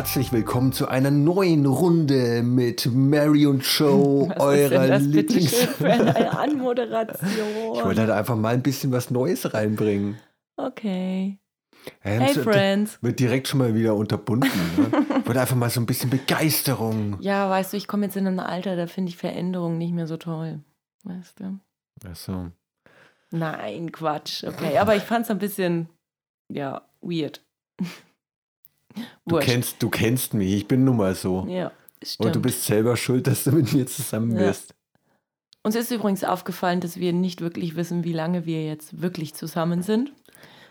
herzlich willkommen zu einer neuen Runde mit Mary und Joe, Was eurer Lieblings... für eine Anmoderation? Ich wollte halt einfach mal ein bisschen was Neues reinbringen. Okay. Hey, Hey, so- Friends. Wird direkt schon mal wieder unterbunden. Ne? Wollte einfach mal so ein bisschen Begeisterung. Ja, weißt du, ich komme jetzt in ein Alter, da finde ich Veränderungen nicht mehr so toll. Weißt du? Achso. Nein, Quatsch. Okay, aber ich fand es ein bisschen, ja, weird. Du Wurscht. kennst, du kennst mich, ich bin nun mal so. Ja, stimmt. Und du bist selber schuld, dass du mit mir zusammen Ja. bist. Uns ist übrigens aufgefallen, dass wir nicht wirklich wissen, wie lange wir jetzt wirklich zusammen sind.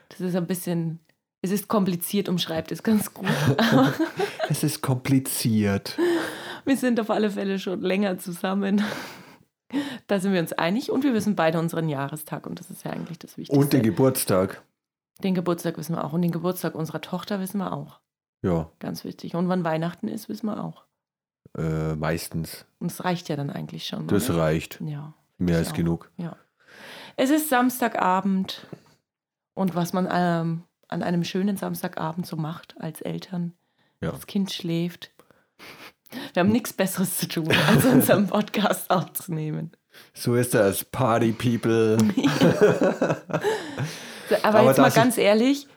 Das ist ein bisschen, es ist kompliziert, umschreibt es ganz gut. Es ist kompliziert. wir sind auf alle Fälle schon länger zusammen. Da sind wir uns einig und wir wissen beide unseren Jahrestag und das ist ja eigentlich das Wichtigste. Und den Geburtstag. den Geburtstag wissen wir auch und den Geburtstag unserer Tochter wissen wir auch. Ja, Ganz wichtig. Und wann Weihnachten ist, wissen wir auch. äh, meistens. Und es reicht ja dann eigentlich schon. Das oder? reicht. Ja. Mehr als auch. genug. Es ist Samstagabend und was man ähm, an einem schönen Samstagabend so macht als Eltern. Ja. Das Kind schläft. Wir haben nichts Besseres zu tun, als unseren Podcast aufzunehmen. So ist das. Party People. Aber, Aber jetzt mal ganz ehrlich,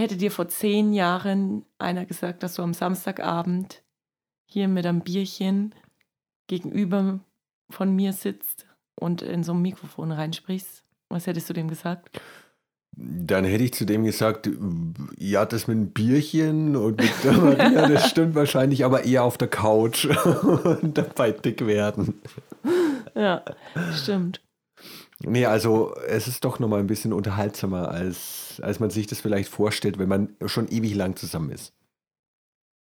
hätte dir vor zehn Jahren einer gesagt, dass du am Samstagabend hier mit einem Bierchen gegenüber von mir sitzt und in so ein Mikrofon reinsprichst, was hättest du dem gesagt? Dann hätte ich zu dem gesagt, ja, das mit dem Bierchen und mit der Maria, das stimmt wahrscheinlich, aber eher auf der Couch und dabei dick werden. Ja, stimmt. Nee, also es ist doch nochmal ein bisschen unterhaltsamer, als, als man sich das vielleicht vorstellt, wenn man schon ewig lang zusammen ist.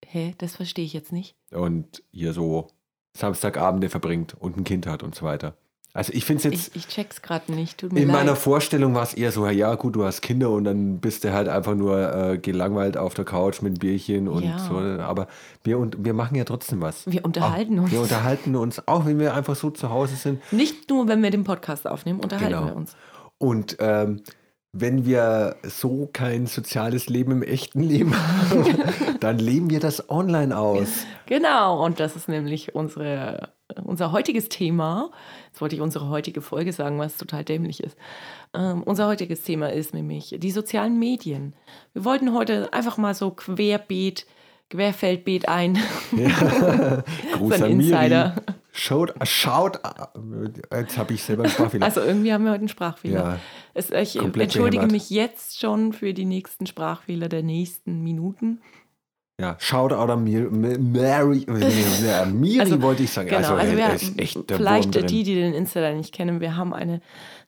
Hä, das verstehe ich jetzt nicht. Und hier so Samstagabende verbringt und ein Kind hat und so weiter. Also ich finde es jetzt, Ich, ich check's gerade nicht. Tut mir in leid. meiner Vorstellung war es eher so, ja gut, du hast Kinder und dann bist du halt einfach nur äh, gelangweilt auf der Couch mit Bierchen und Ja. so. Aber wir, und, wir machen ja trotzdem was. wir unterhalten auch, uns. Wir unterhalten uns, auch wenn wir einfach so zu Hause sind. nicht nur, wenn wir den Podcast aufnehmen, unterhalten Genau. wir uns. Und ähm, wenn wir so kein soziales Leben im echten Leben haben, dann leben wir das online aus. Genau, und das ist nämlich unsere, unser heutiges Thema. Jetzt wollte ich unsere heutige Folge sagen, was total dämlich ist. Ähm, unser heutiges Thema ist nämlich die sozialen Medien. Wir wollten heute einfach mal so querbeet, querfeldbeet ein. Ja. Gruß So ein Miri. Insider. Schaut, schaut, jetzt habe ich selber einen Sprachfehler. Also irgendwie haben wir heute einen Sprachfehler. ja, Es, ich entschuldige behämmert. mich jetzt schon für die nächsten Sprachfehler der nächsten Minuten. Ja, Shout out an Mir, Mi- Mary, äh, Miri Also, wollte ich sagen. Genau, also, also, wir ist echt der vielleicht Wurm drin. die, die den Insider nicht kennen, wir haben eine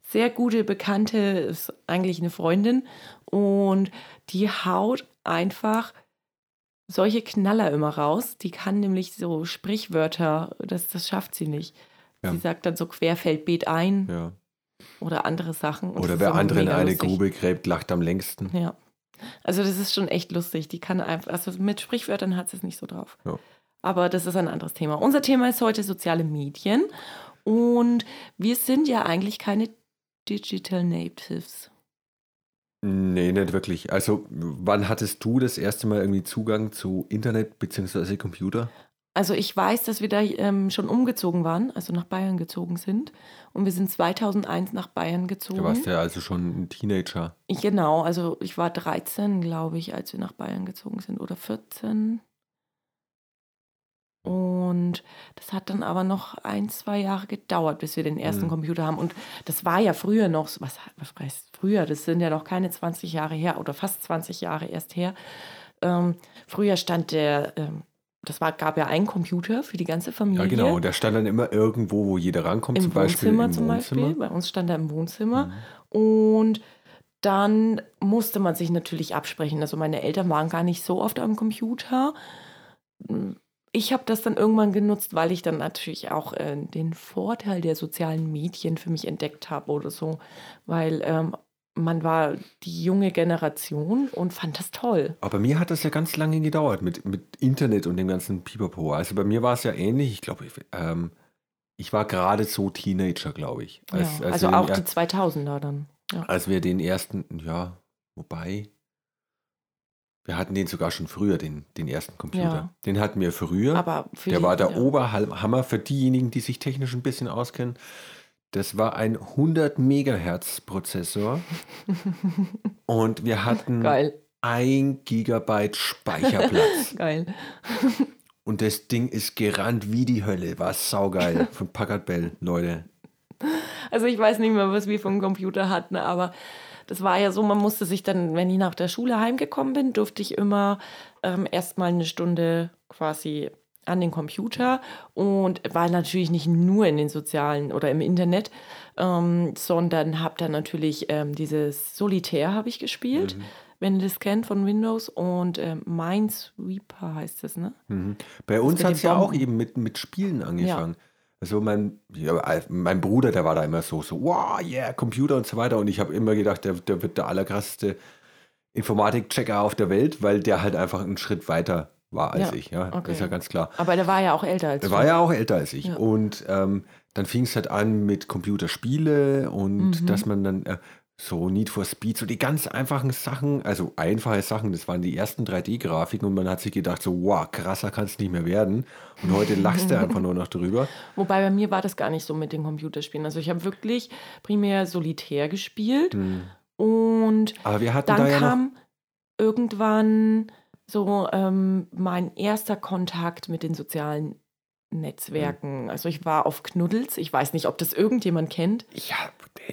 sehr gute Bekannte, ist eigentlich eine Freundin und die haut einfach solche Knaller immer raus. Die kann nämlich so Sprichwörter, das, das schafft sie nicht. Ja. Sie sagt dann so querfeldbeet ein Ja. oder andere Sachen. und Oder wer andere in eine lustig. Grube gräbt, lacht am längsten. Ja. Also das ist schon echt lustig. Die kann einfach, also mit Sprichwörtern hat sie es nicht so drauf. Ja. Aber das ist ein anderes Thema. Unser Thema ist heute soziale Medien. Und wir sind ja eigentlich keine Digital Natives. Nee, nicht wirklich. Also, wann hattest du das erste Mal irgendwie Zugang zu Internet bzw. Computer? Also ich weiß, dass wir da ähm, schon umgezogen waren, also nach Bayern gezogen sind. Und wir sind 2001 nach Bayern gezogen. Du warst ja also schon ein Teenager. Ich, genau, also ich war 13, glaube ich, als wir nach Bayern gezogen sind oder 14. Und das hat dann aber noch ein, zwei Jahre gedauert, bis wir den ersten Mhm. Computer haben. Und das war ja früher noch, was, was heißt früher? Das sind ja noch keine 20 Jahre her oder fast 20 Jahre erst her. Ähm, früher stand der, ähm, das war, gab ja einen Computer für die ganze Familie. Ja, genau. Und der stand dann immer irgendwo, wo jeder rankommt, Im zum Beispiel Wohnzimmer im zum Wohnzimmer. Beispiel. Bei uns stand er im Wohnzimmer. Mhm. Und dann musste man sich natürlich absprechen. Also meine Eltern waren gar nicht so oft am Computer. Ich habe das dann irgendwann genutzt, weil ich dann natürlich auch äh, den Vorteil der sozialen Medien für mich entdeckt habe oder so. Weil ähm, man war die junge Generation und fand das toll. Aber mir hat das ja ganz lange gedauert mit, mit Internet und dem ganzen Pipapo. Also bei mir war es ja ähnlich. Ich glaube, ich, ähm, ich war gerade so Teenager, glaube ich. Als, ja, als also auch die 2000er dann. Ja. als wir den ersten, ja, wobei, Wir hatten den sogar schon früher, den, den ersten Computer. Ja. Den hatten wir früher. Aber der die- war der ja. Oberhammer für diejenigen, die sich technisch ein bisschen auskennen. Das war ein 100 Megahertz Prozessor. und wir hatten Geil, ein Gigabyte Speicherplatz. geil. und das Ding ist gerannt wie die Hölle. War saugeil. Von Packard Bell, Leute. Also ich weiß nicht mehr, was wir vom Computer hatten, aber das war ja so, man musste sich dann, wenn ich nach der Schule heimgekommen bin, durfte ich immer ähm, erstmal eine Stunde quasi an den Computer und war natürlich nicht nur in den sozialen oder im Internet, ähm, sondern habe dann natürlich ähm, dieses Solitär habe ich gespielt, wenn ihr das kennt von Windows und ähm, Minesweeper heißt das, ne? Mhm. Bei uns hat es ja auch eben mit, mit Spielen angefangen. Also mein, ja, mein Bruder, der war da immer so, so, wow, yeah, Computer und so weiter. Und ich habe immer gedacht, der, der wird der allerkrasseste Informatik-Checker auf der Welt, weil der halt einfach einen Schritt weiter war als Ja, ich. Ja, okay. das ist ja ganz klar. Aber der war ja auch älter als Der du. war ja auch älter als ich. Ja. Und ähm, dann fing es halt an mit Computerspiele und Mhm. dass man dann äh, so Need for Speed, so die ganz einfachen Sachen, also einfache Sachen, das waren die ersten 3D-Grafiken und man hat sich gedacht, so, wow, krasser kann es nicht mehr werden. Und heute lachst du einfach nur noch drüber. Wobei bei mir war das gar nicht so mit den Computerspielen. Also ich habe wirklich primär Solitär gespielt und Aber wir hatten dann da ja kam irgendwann so ähm, mein erster Kontakt mit den sozialen Netzwerken. Also ich war auf Knuddels. Ich weiß nicht, ob das irgendjemand kennt. Ja,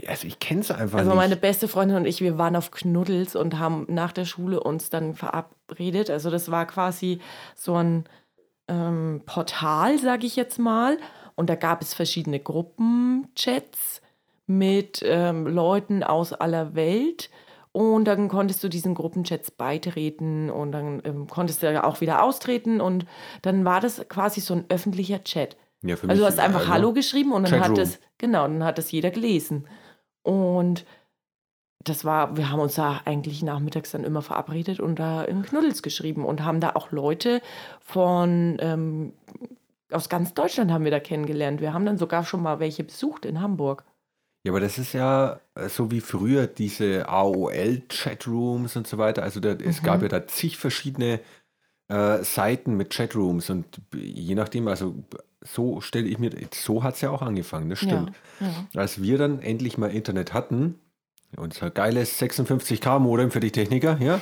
also ich kenne es einfach Also nicht. meine beste Freundin und ich, wir waren auf Knuddels und haben nach der Schule uns dann verabredet. Also das war quasi so ein ähm, Portal, sage ich jetzt mal. Und da gab es verschiedene Gruppenchats mit ähm, Leuten aus aller Welt. Und dann konntest du diesen Gruppenchats beitreten und dann ähm, konntest du ja auch wieder austreten. Und dann war das quasi so ein öffentlicher Chat. ja, für Also du mich, hast einfach also, Hallo geschrieben und dann Chatroom. hat das, genau, dann hat das jeder gelesen. Und das war, wir haben uns da eigentlich nachmittags dann immer verabredet und da in Knuddels geschrieben und haben da auch Leute von, ähm, aus ganz Deutschland haben wir da kennengelernt. Wir haben dann sogar schon mal welche besucht in Hamburg. Ja, aber das ist ja äh, so wie früher diese AOL-Chatrooms und so weiter. Also da, es Mhm. gab ja da zig verschiedene äh, Seiten mit Chatrooms und je nachdem, also so stelle ich mir, so hat es ja auch angefangen, das stimmt. Ja, ja. Als wir dann endlich mal Internet hatten, unser geiles 56K-Modem für die Techniker, ja,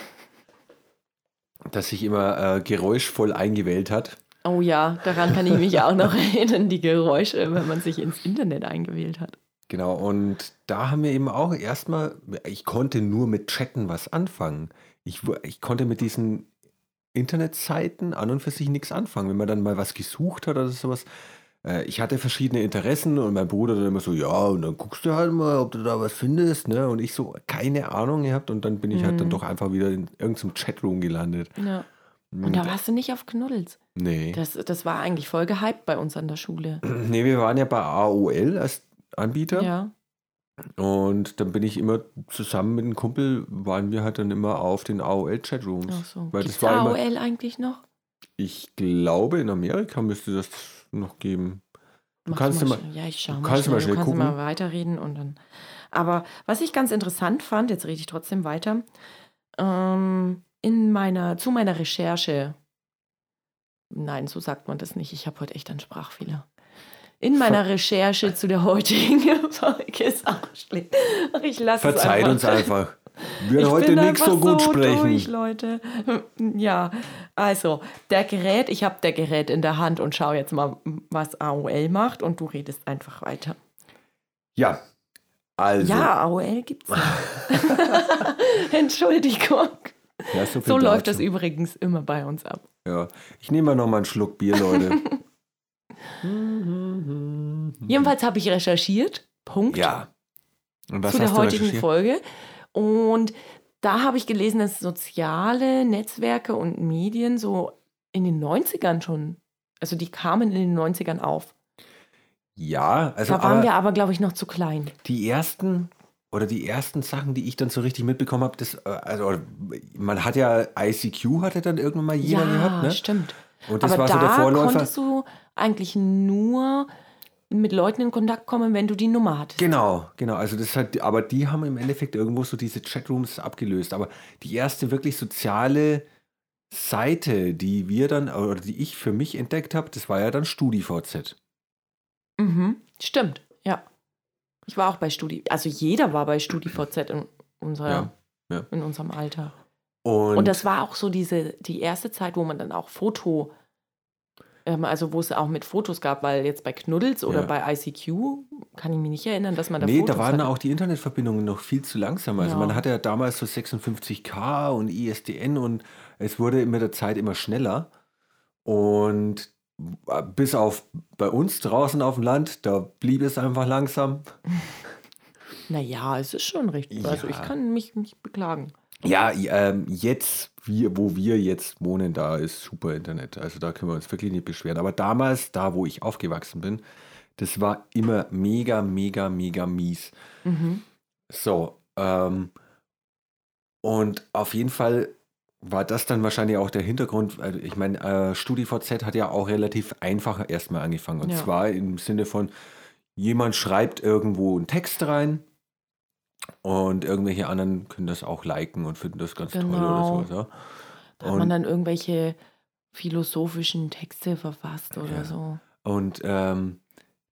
das sich immer äh, geräuschvoll eingewählt hat. Oh ja, daran kann ich mich auch noch erinnern, die Geräusche, wenn man sich ins Internet eingewählt hat. Genau, und da haben wir eben auch erstmal, ich konnte nur mit Chatten was anfangen. Ich, ich konnte mit diesen Internetseiten an und für sich nichts anfangen. Wenn man dann mal was gesucht hat oder sowas. Äh, ich hatte verschiedene Interessen und mein Bruder dann immer so, ja, und dann guckst du halt mal, ob du da was findest, ne? Und ich so, keine Ahnung gehabt und dann bin ich halt dann Mhm. doch einfach wieder in irgendeinem Chatroom gelandet. Ja. Und da warst du nicht auf Knuddels. Nee. Das, das war eigentlich voll gehypt bei uns an der Schule. Nee, wir waren ja bei AOL als Anbieter. Ja. Und dann bin ich immer zusammen mit einem Kumpel, waren wir halt dann immer auf den AOL-Chatrooms. Ach so. Weil Gibt's das war immer, AOL eigentlich noch? ich glaube, in Amerika müsste das noch geben. Du kannst mal du mal- ja, ich schau du mal kannst schnell. mal schnell du kannst gucken. mal weiterreden und dann. Aber was ich ganz interessant fand, jetzt rede ich trotzdem weiter, ähm, in meiner, zu meiner Recherche, nein, so sagt man das nicht, ich habe heute echt einen Sprachfehler. In meiner Recherche zu der heutigen Folge ist auch schlecht. Ich lasse es Verzeiht einfach. uns einfach. Wir Ich heute nicht so gut sprechen. Durch, Leute. Ja, also der Gerät, ich habe der Gerät in der Hand und schau jetzt mal, was AOL macht und du redest einfach weiter. Ja, also. Ja, AOL gibt's. Entschuldigung. Ja, so So läuft das übrigens immer bei uns ab. Ja. Ich nehme mal noch mal einen Schluck Bier, Leute. Jedenfalls habe ich recherchiert. Punkt. ja. Und was zu der heutigen? Folge. Und da habe ich gelesen, dass soziale Netzwerke und Medien so in den 90ern schon, also die kamen in den 90ern auf. Ja, also da waren aber wir aber, glaube ich, noch zu klein. die ersten oder die ersten Sachen, die ich dann so richtig mitbekommen habe, das, äh, also man hat ja ICQ hatte dann irgendwann mal jemand ja, gehabt, ne? stimmt. Und das aber war da so der Vorläufer. konntest du eigentlich nur mit Leuten in Kontakt kommen, wenn du die Nummer hattest. Genau, genau. Also das hat, aber die haben im Endeffekt irgendwo so diese Chatrooms abgelöst. Aber die erste wirklich soziale Seite, die wir dann, oder die ich für mich entdeckt habe, das war ja dann StudiVZ. Mhm. Stimmt, ja. Ich war auch bei Studi, also jeder war bei StudiVZ in, unserer, Ja, ja. in unserem Alter. Und, Und das war auch so diese, die erste Zeit, wo man dann auch Foto, ähm, also wo es auch mit Fotos gab, weil jetzt bei Knuddels oder Ja. bei ICQ kann ich mich nicht erinnern, dass man da nee, Fotos da waren hatte. auch die Internetverbindungen noch viel zu langsam. Also Ja. man hatte ja damals so 56K und ISDN und es wurde mit der Zeit immer schneller. Und bis auf bei uns draußen auf dem Land, da blieb es einfach langsam. Naja, es ist schon richtig. Also ich kann mich nicht beklagen. Ja, ähm, jetzt, wir, wo wir jetzt wohnen, da ist super Internet. Also da können wir uns wirklich nicht beschweren. Aber damals, da wo ich aufgewachsen bin, das war immer mega, mega, mega mies. Mhm. So, ähm, und auf jeden Fall war das dann wahrscheinlich auch der Hintergrund. also Ich meine, äh, StudiVZ hat ja auch relativ einfach erstmal angefangen. Und Ja. zwar im Sinne von, jemand schreibt irgendwo einen Text rein und irgendwelche anderen können das auch liken und finden das ganz toll oder Genau. so. Ja? Da hat Und- man dann irgendwelche philosophischen Texte verfasst oder Ja. so. Und ähm,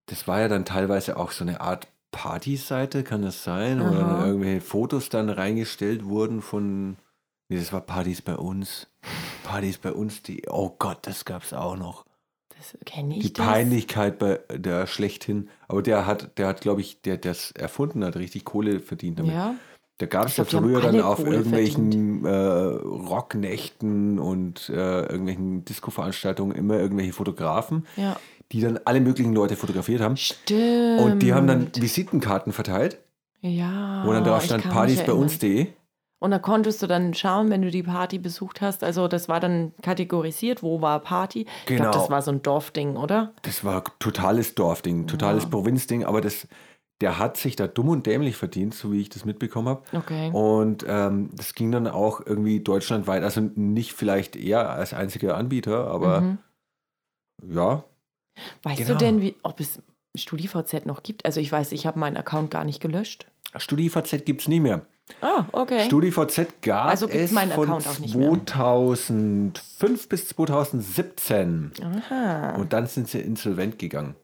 das war ja dann teilweise auch so eine Art Partyseite, kann das sein? Oder Aha. dann irgendwelche Fotos dann reingestellt wurden von. Nee, das war Partys bei uns. Partys bei uns, die. Oh Gott, das gab's auch noch. Das kenne ich Die das? Peinlichkeit bei der schlechthin. Aber der hat, der hat, glaube ich, der das erfunden hat, richtig Kohle verdient damit. Ja. Da gab es ja früher dann auf Kohle irgendwelchen äh, Rocknächten und äh, irgendwelchen Disco-Veranstaltungen immer irgendwelche Fotografen, Ja. die dann alle möglichen Leute fotografiert haben. Stimmt. Und die haben dann Visitenkarten verteilt, Ja. wo dann drauf stand Partys bei uns.de. Und da konntest du dann schauen, wenn du die Party besucht hast. Also das war dann kategorisiert, wo war Party. Ich Genau. glaube, das war so ein Dorfding, oder? Das war totales Dorfding, totales Ja. Provinzding, aber das, der hat sich da dumm und dämlich verdient, so wie ich das mitbekommen habe. Okay. Und ähm, das ging dann auch irgendwie deutschlandweit, also nicht vielleicht er als einziger Anbieter, aber Mhm. ja, Weißt genau. du denn, wie, ob es StudiVZ noch gibt? Also ich weiß, ich habe meinen Account gar nicht gelöscht. StudiVZ gibt es nie mehr. Ah, okay. StudiVZ gab Also es von Account auch nicht mehr. 2005 bis 2017. Aha. Und dann sind sie insolvent gegangen.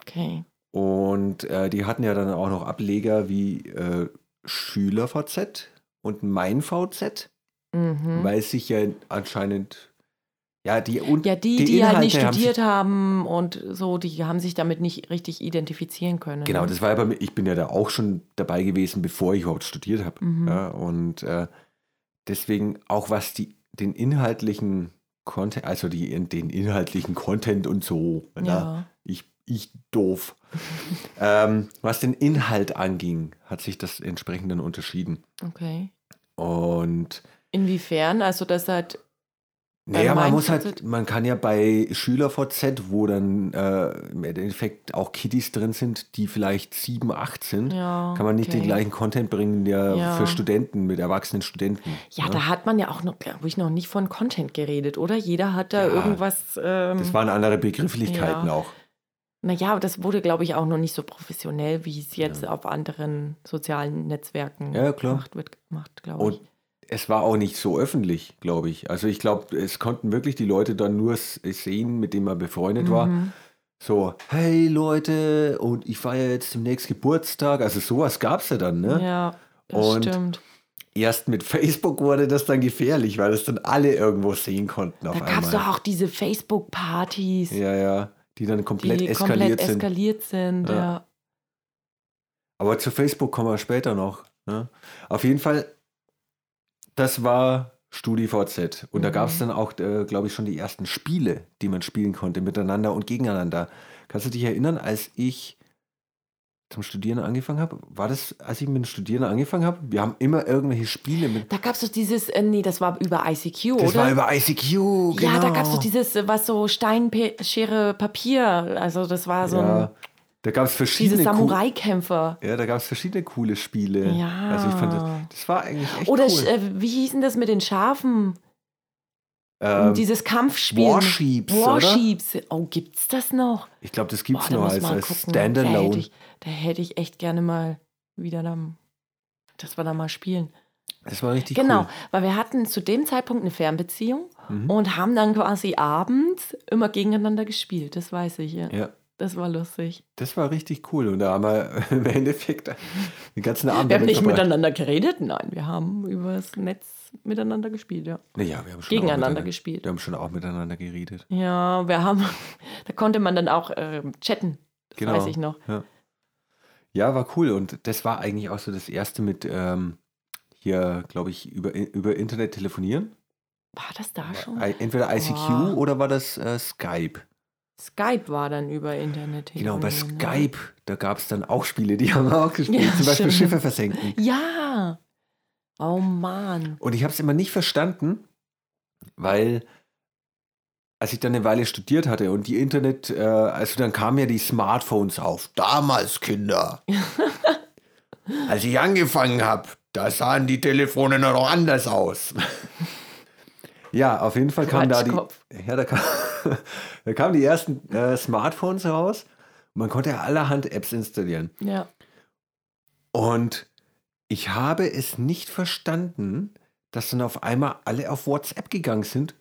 Okay. Und äh, die hatten ja dann auch noch Ableger wie äh, SchülerVZ und MeinVZ, Mhm. weil sich ja anscheinend, ja, die, und Ja, die, die, halt nicht haben studiert sich- haben und so, die haben sich damit nicht richtig identifizieren können. Genau, ne? das war ja bei mir, ich bin ja da auch schon dabei gewesen, bevor ich überhaupt studiert habe. Mhm. Ja, und äh, deswegen auch was die, den inhaltlichen Content, also die, den inhaltlichen Content und so, ja. Ja. ich, ich doof. ähm, was den Inhalt anging, hat sich das entsprechend dann unterschieden. Okay. Und Inwiefern? Also, das halt. Naja, man muss halt, man kann ja bei SchülerVZ, wo dann äh, im Endeffekt auch Kiddies drin sind, die vielleicht 7, 8 sind, Ja. kann man nicht den okay. gleichen Content bringen, der Ja. für Studenten, mit erwachsenen Studenten. Ja, ne? da hat man ja auch noch, glaube ich, noch nicht von Content geredet, oder? Jeder hat da Ja, irgendwas. Ähm, Das waren andere Begrifflichkeiten Ja. auch. naja, das wurde, glaube ich, auch noch nicht so professionell, wie es jetzt auf anderen sozialen Netzwerken gemacht wird, gemacht, glaube ich. Und es war auch nicht so öffentlich, glaube ich. Also ich glaube, es konnten wirklich die Leute dann nur sehen, mit denen man befreundet war. Mhm. So, hey Leute, und ich feiere jetzt demnächst Geburtstag. Also sowas gab es ja dann, ne? Ja, das Und stimmt. Erst mit Facebook wurde das dann gefährlich, weil das dann alle irgendwo sehen konnten auf Da gab es doch auch diese Facebook-Partys, Ja, ja, die dann komplett die eskaliert komplett sind. eskaliert sind. Ja. Ja. Aber zu Facebook kommen wir später noch. Ne? Auf jeden Fall, das war StudiVZ. Und da Mhm. gab es dann auch, äh, glaube ich, schon die ersten Spiele, die man spielen konnte, miteinander und gegeneinander. Kannst du dich erinnern, als ich zum Studieren angefangen habe? War das, als ich mit dem Studieren angefangen habe? Wir haben immer irgendwelche Spiele mit. Da gab es doch dieses, äh, nee, das war über ICQ, Das oder? war über ICQ, genau. Ja, da gab es doch dieses, äh, was so Stein, Schere, Papier. Also das war so ja, ein, da gab es verschiedene. diese Samurai-Kämpfer. Ja, da gab es verschiedene coole Spiele. Ja. Also ich fand, das, das war eigentlich echt Oder cool. äh, wie hießen das mit den Schafen? Ähm, dieses Kampfspiel. Warsheeps, oder? Warsheeps. Oh, gibt's das noch? ich glaube, das gibt es Boah, noch als, als gucken. Da hätte, Standalone. ich, da hätte ich echt gerne mal wieder dann, dass wir da mal spielen. Das war richtig Genau, cool. weil wir hatten zu dem Zeitpunkt eine Fernbeziehung Mhm. und haben dann quasi abends immer gegeneinander gespielt. Das weiß ich, ja. Ja, Das war lustig. das war richtig cool. Und da haben wir im Endeffekt den ganzen Abend Wir haben nicht verbracht. miteinander geredet, nein, wir haben übers Netz miteinander gespielt, ja. Naja, wir haben schon Gegeneinander gespielt. Wir haben schon auch miteinander geredet. Ja, wir haben, da konnte man dann auch ähm, chatten. Das Genau. weiß ich noch. Ja. ja, war cool. Und das war eigentlich auch so das erste mit ähm, hier, glaube ich, über, über Internet telefonieren. War das da schon? Entweder ICQ Oh. oder war das äh, Skype. Skype war dann über Internet. Genau, bei ne? Skype, da gab es dann auch Spiele, die haben wir auch gespielt. Ja, Zum Beispiel stimmt. Schiffe versenken. Ja. Oh Mann. Und ich habe es immer nicht verstanden, weil als ich dann eine Weile studiert hatte und die Internet, äh, also dann kamen ja die Smartphones auf. Damals, Kinder. als ich angefangen habe, da sahen die Telefone noch anders aus. ja, auf jeden Fall kamen da die, ja, da, kam, da kamen die ersten äh, Smartphones raus. Und man konnte ja allerhand Apps installieren. Ja. Und ich habe es nicht verstanden, dass dann auf einmal alle auf WhatsApp gegangen sind,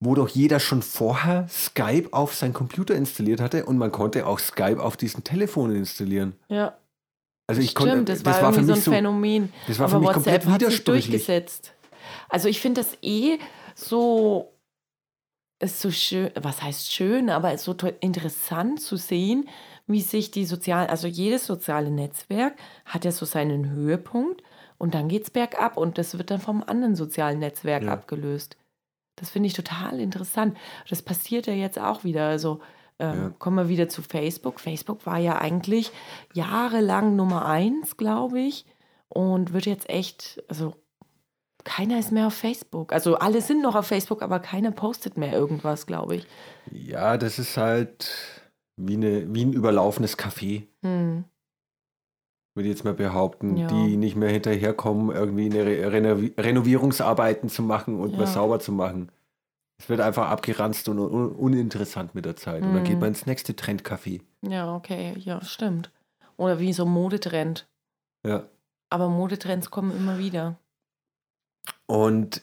wo doch jeder schon vorher Skype auf sein Computer installiert hatte und man konnte auch Skype auf diesen Telefon installieren. Ja. Also ich Stimmt, konnte, das, war irgendwie so ein Phänomen. das war Aber für mich WhatsApp komplett hat sich durchgesetzt. Also ich finde das eh so, ist so schön, was heißt schön, aber es ist so interessant zu sehen, wie sich die sozialen, also jedes soziale Netzwerk hat ja so seinen Höhepunkt und dann geht es bergab und das wird dann vom anderen sozialen Netzwerk Ja. abgelöst. Das finde ich total interessant. Das passiert ja jetzt auch wieder. Also ähm, Ja. kommen wir wieder zu Facebook. Facebook war ja eigentlich jahrelang Nummer eins, glaube ich, und wird jetzt echt, also keiner ist mehr auf Facebook. Also alle sind noch auf Facebook, aber keiner postet mehr irgendwas, glaube ich. Ja, das ist halt wie, eine, wie ein überlaufenes Café, Hm. würde ich jetzt mal behaupten, Ja. die nicht mehr hinterherkommen, irgendwie eine Re Renovi Renovierungsarbeiten zu machen und Ja. was sauber zu machen. Es wird einfach abgeranzt und un uninteressant mit der Zeit. Und dann geht Mhm. man ins nächste Trendcafé. Ja, okay, ja, stimmt. Oder wie so ein Modetrend. Ja. Aber Modetrends kommen immer wieder. Und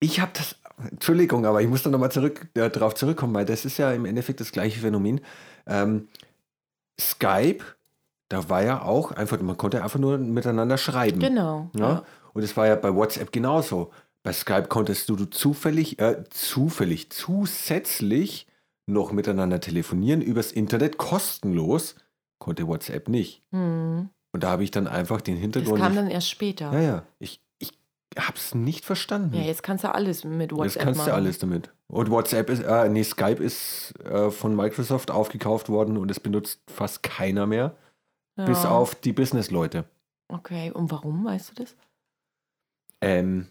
ich habe das, Entschuldigung, aber ich muss da nochmal zurück, äh, drauf zurückkommen, weil das ist ja im Endeffekt das gleiche Phänomen. Ähm, Skype, da war ja auch einfach, man konnte einfach nur miteinander schreiben. Genau. Ja? Und es war ja bei WhatsApp genauso. Bei Skype konntest du, du zufällig, äh, zufällig, zusätzlich noch miteinander telefonieren übers Internet kostenlos. Konnte WhatsApp nicht. Hm. Und da habe ich dann einfach den Das Hintergrund. kam nicht, dann erst später. ja, ja. Ich, ich habe es nicht verstanden. Ja, jetzt kannst du alles mit WhatsApp Jetzt kannst machen. du alles damit. Und WhatsApp ist, äh, nee, Skype ist äh, von Microsoft aufgekauft worden und es benutzt fast keiner mehr, Ja. bis auf die Business-Leute. Okay, und warum, weißt du das? Ähm,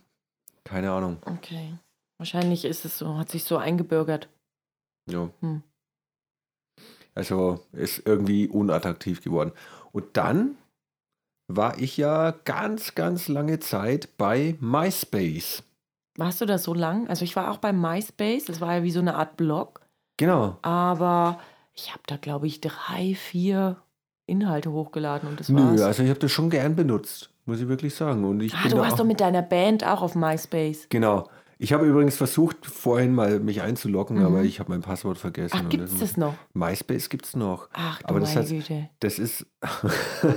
keine Ahnung. Okay. Wahrscheinlich ist es so, hat sich so eingebürgert. Ja. Hm. Also ist irgendwie unattraktiv geworden. Und dann war ich ja ganz, ganz lange Zeit bei MySpace. Warst du da so lang? Also ich war auch bei MySpace, das war ja wie so eine Art Blog, Genau. aber ich habe da, glaube ich, drei, vier Inhalte hochgeladen und das Nö, war's. also ich habe das schon gern benutzt, muss ich wirklich sagen. Und ich ah, du warst doch mit deiner Band auch auf MySpace. Genau. Ich habe übrigens versucht, vorhin mal mich einzuloggen, Mhm. aber ich habe mein Passwort vergessen. Ach, und gibt's das noch? MySpace gibt es noch. Ach du Aber das meine heißt- Güte. Das ist.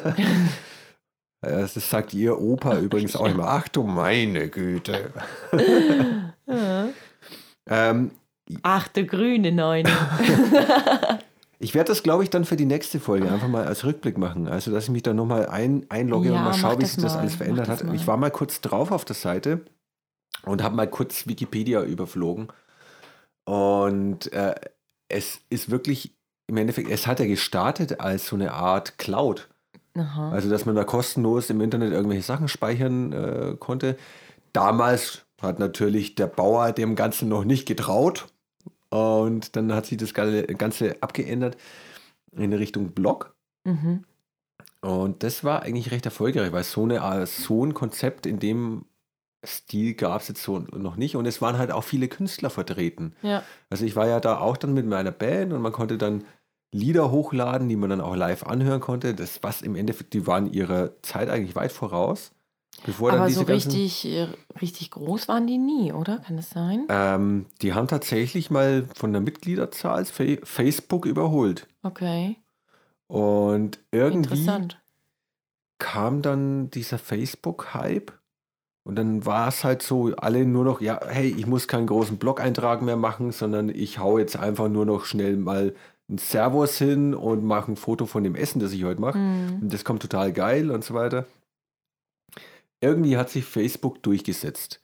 das sagt ihr Opa übrigens auch immer. Ach du meine Güte. Ja. Ähm, Ach, der grüne Neune. ich werde das, glaube ich, dann für die nächste Folge einfach mal als Rückblick machen. Also, dass ich mich da nochmal ein, einlogge Ja, und mal schaue, wie sich das alles verändert das hat. mal. Ich war mal kurz drauf auf der Seite und habe mal kurz Wikipedia überflogen. Und äh, es ist wirklich, im Endeffekt, es hat ja gestartet als so eine Art Cloud. Aha. Also, dass man da kostenlos im Internet irgendwelche Sachen speichern äh, konnte. Damals hat natürlich der Bauer dem Ganzen noch nicht getraut. Und dann hat sich das Ganze abgeändert in Richtung Blog. Mhm. Und das war eigentlich recht erfolgreich, weil so, eine, so ein Konzept in dem Stil gab es jetzt so noch nicht. Und es waren halt auch viele Künstler vertreten. Ja. Also ich war ja da auch dann mit meiner Band und man konnte dann Lieder hochladen, die man dann auch live anhören konnte. Das, was im Endeffekt, die waren ihrer Zeit eigentlich weit voraus. Bevor dann Aber diese so richtig, äh, richtig groß waren die nie, oder? Kann das sein? ähm, die haben tatsächlich mal von der Mitgliederzahl Fa Facebook überholt. Okay, Und irgendwie kam dann dieser Facebook-Hype und dann war es halt so, alle nur noch, ja, hey, ich muss keinen großen Blog-Eintrag mehr machen, sondern ich hau jetzt einfach nur noch schnell mal ein Servus hin und mache ein Foto von dem Essen, das ich heute mache. Hm. Und das kommt total geil und so weiter. Irgendwie hat sich Facebook durchgesetzt.